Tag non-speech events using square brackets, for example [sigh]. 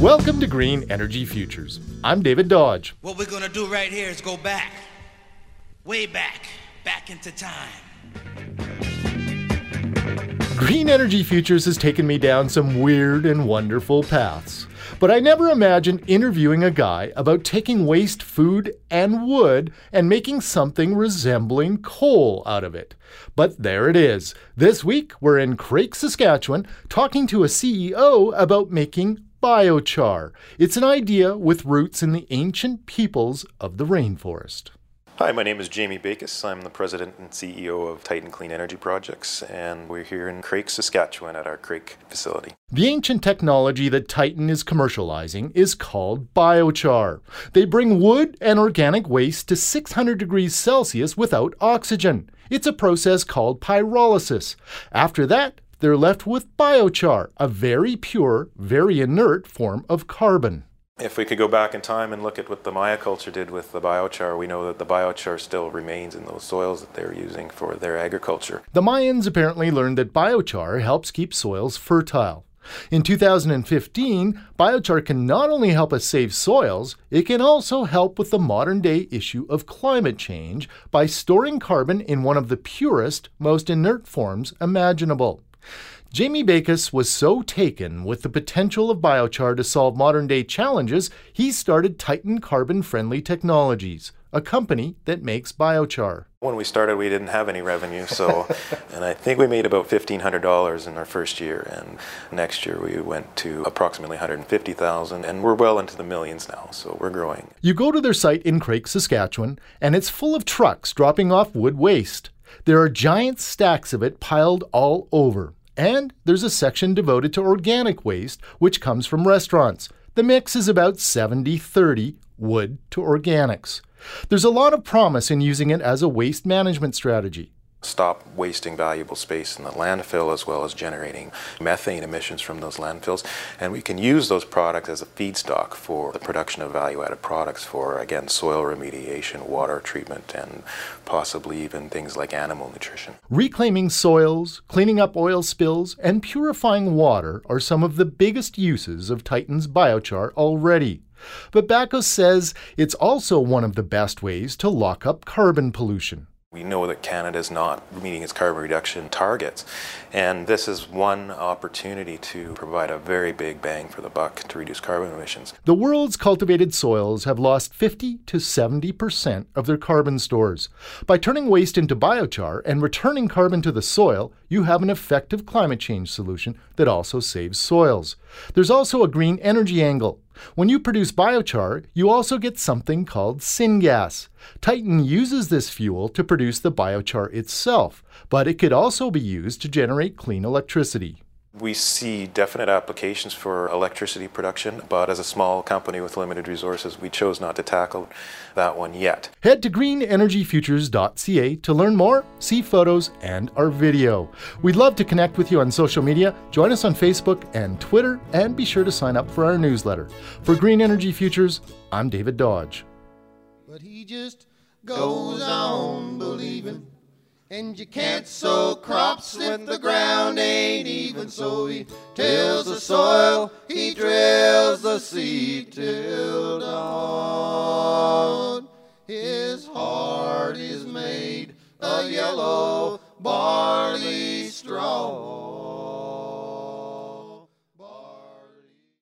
Welcome to Green Energy Futures. I'm David Dodge. What we're gonna do right here is go back, way back, back into time. Green Energy Futures has taken me down some weird and wonderful paths. But I never imagined interviewing a guy about taking waste food and wood and making something resembling coal out of it. But there it is. This week, we're in Craik, Saskatchewan, talking to a CEO about making biochar. It's an idea with roots in the ancient peoples of the rainforest. Hi, my name is Jamie Bakis. I'm the president and CEO of Titan Clean Energy Projects, and we're here in Craik, Saskatchewan at our Craik facility. The ancient technology that Titan is commercializing is called biochar. They bring wood and organic waste to 600 degrees Celsius without oxygen. It's a process called pyrolysis. After that, they're left with biochar, a very pure, very inert form of carbon. If we could go back in time and look at what the Maya culture did with the biochar, we know that the biochar still remains in those soils that they're using for their agriculture. The Mayans apparently learned that biochar helps keep soils fertile. In 2015, biochar can not only help us save soils, it can also help with the modern day issue of climate change by storing carbon in one of the purest, most inert forms imaginable. Jamie Bakis was so taken with the potential of biochar to solve modern day challenges, he started Titan Carbon Friendly Technologies, a company that makes biochar. When we started, we didn't have any revenue, so, [laughs] and I think we made about $1,500 in our first year, and next year we went to approximately 150,000, and we're well into the millions now, so we're growing. You go to their site in Craik, Saskatchewan, and it's full of trucks dropping off wood waste. There are giant stacks of it piled all over. And there's a section devoted to organic waste, which comes from restaurants. The mix is about 70 30 wood to organics. There's a lot of promise in using it as a waste management strategy stop wasting valuable space in the landfill as well as generating methane emissions from those landfills. And we can use those products as a feedstock for the production of value added products for, again, soil remediation, water treatment, and possibly even things like animal nutrition. Reclaiming soils, cleaning up oil spills, and purifying water are some of the biggest uses of Titan's biochar already. But Bakis says it's also one of the best ways to lock up carbon pollution. We know that Canada is not meeting its carbon reduction targets, and this is one opportunity to provide a very big bang for the buck to reduce carbon emissions. The world's cultivated soils have lost 50 to 70% of their carbon stores. By turning waste into biochar and returning carbon to the soil, you have an effective climate change solution that also saves soils. There's also a green energy angle. When you produce biochar, you also get something called syngas. Titan uses this fuel to produce the biochar itself, but it could also be used to generate clean electricity. We see definite applications for electricity production, but as a small company with limited resources, we chose not to tackle that one yet. Head to greenenergyfutures.ca to learn more, see photos, and our video. We'd love to connect with you on social media. Join us on Facebook and Twitter, and be sure to sign up for our newsletter. For Green Energy Futures, I'm David Dodge. But he just goes on believing. And you can't sow crops if the ground ain't even so. He tills the soil, he drills the seed till dawn. His heart is made of yellow barley straw.